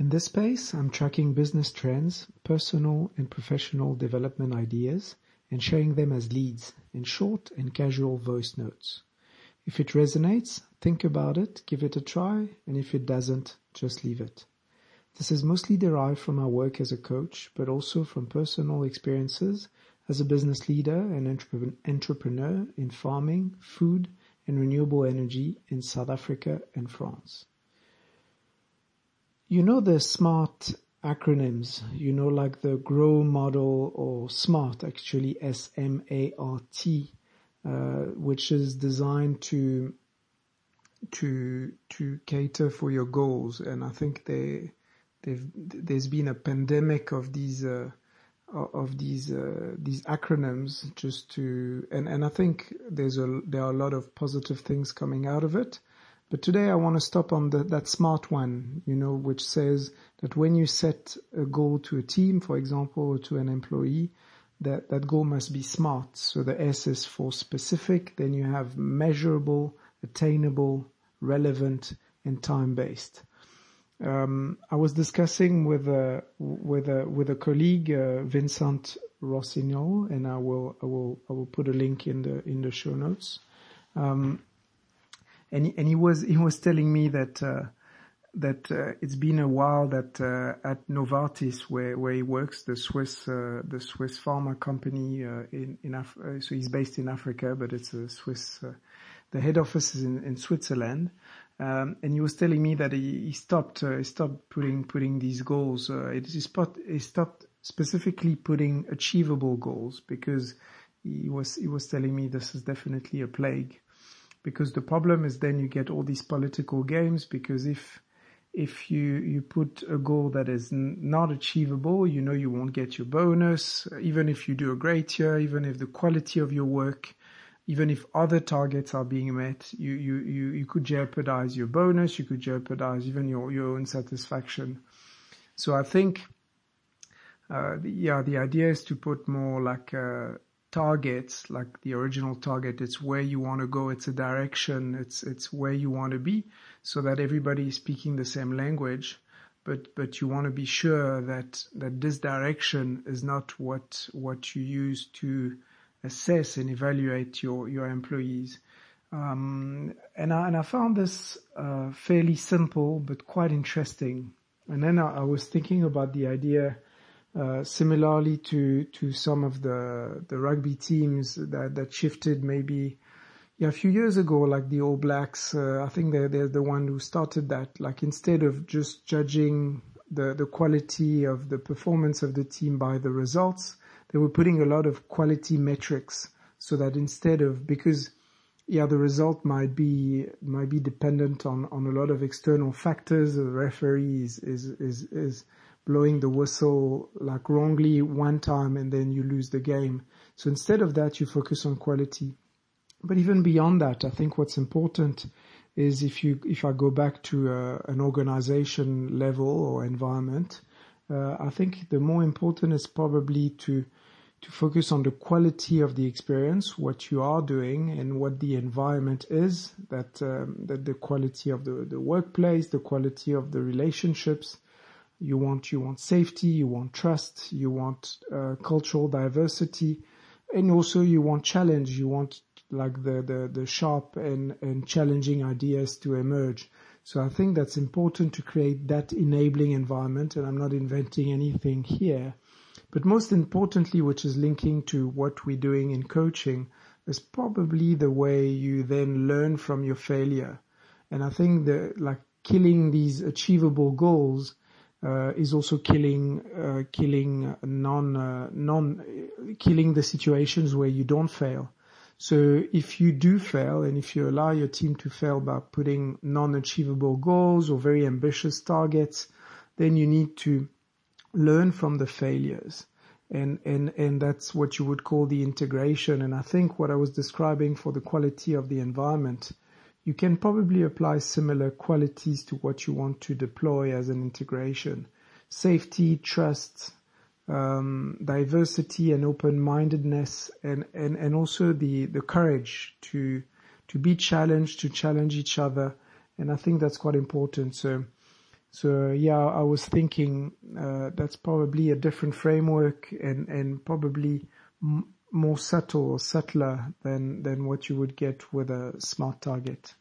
In this space, I'm tracking business trends, personal and professional development ideas, and sharing them as leads in short and casual voice notes. If it resonates, think about it, give it a try, and if it doesn't, just leave it. This is mostly derived from our work as a coach, but also from personal experiences as a business leader and entrepreneur in farming, food, and renewable energy in South Africa and France. You know the SMART acronyms, you know, like the GROW model or SMART, actually S-M-A-R-T, uh, which is designed to, to, to cater for your goals. And I think they, there's been a pandemic of these, uh, of these, uh, these acronyms just to, and, and I think there's a, there are a lot of positive things coming out of it. But today I want to stop on the, that smart one, you know, which says that when you set a goal to a team, for example, or to an employee, that, that goal must be smart. So the S is for specific, then you have measurable, attainable, relevant, and time-based. Um, I was discussing with a with a with a colleague, uh, Vincent Rossignol, and I will I will I will put a link in the in the show notes. Um, and he, and he was he was telling me that uh, that uh, it's been a while that uh, at Novartis where where he works the Swiss uh, the Swiss pharma company uh, in in Af- uh, so he's based in Africa but it's a Swiss the head office is in, in Switzerland. Um, and he was telling me that he, he stopped he stopped putting putting these goals it, he, spot, he stopped specifically putting achievable goals because he was he was telling me this is definitely a plague because the problem is then you get all these political games because if if you you put a goal that is n- not achievable, you know you won't get your bonus, even if you do a great year, even if the quality of your work, even if other targets are being met, you you you, you could jeopardize your bonus, you could jeopardize even your your own satisfaction. So I think, uh, yeah, the idea is to put more like. Uh, targets, like the original target. It's where you want to go. It's a direction. It's, it's where you want to be so that everybody is speaking the same language. But, but you want to be sure that, that this direction is not what, what you use to assess and evaluate your, your employees. Um, and I, and I found this, uh, fairly simple, but quite interesting. And then I, I was thinking about the idea, uh, similarly to to some of the the rugby teams that that shifted maybe yeah a few years ago like the All Blacks uh, I think they're they're the one who started that. Like instead of just judging the the quality of the performance of the team by the results they were putting a lot of quality metrics so that instead of because yeah the result might be might be dependent on on a lot of external factors the referee is is is, is blowing the whistle like wrongly one time and then you lose the game. So instead of that, you focus on quality. But even beyond that, I think what's important is if you, if I go back to uh, an organization level or environment, uh, I think the more important is probably to, to focus on the quality of the experience, what you are doing and what the environment is, that, um, that the quality of the, the workplace, the quality of the relationships, you want you want safety, you want trust, you want uh, cultural diversity, and also you want challenge. You want like the the, the sharp and and challenging ideas to emerge. So I think that's important to create that enabling environment. And I'm not inventing anything here, but most importantly, which is linking to what we're doing in coaching, is probably the way you then learn from your failure. And I think that like killing these achievable goals uh, is also killing uh, killing non uh, non killing the situations where you don't fail. So if you do fail and if you allow your team to fail by putting non-achievable goals or very ambitious targets, then you need to learn from the failures. And, and, and that's what you would call the integration. And I think what I was describing for the quality of the environment you can probably apply similar qualities to what you want to deploy as an integration. Safety, trust, um, diversity and open-mindedness and, and, and also the, the courage to, to be challenged, to challenge each other. And I think that's quite important. So So yeah, I was thinking uh, that's probably a different framework and and probably m- more subtle or subtler than than what you would get with a smart target.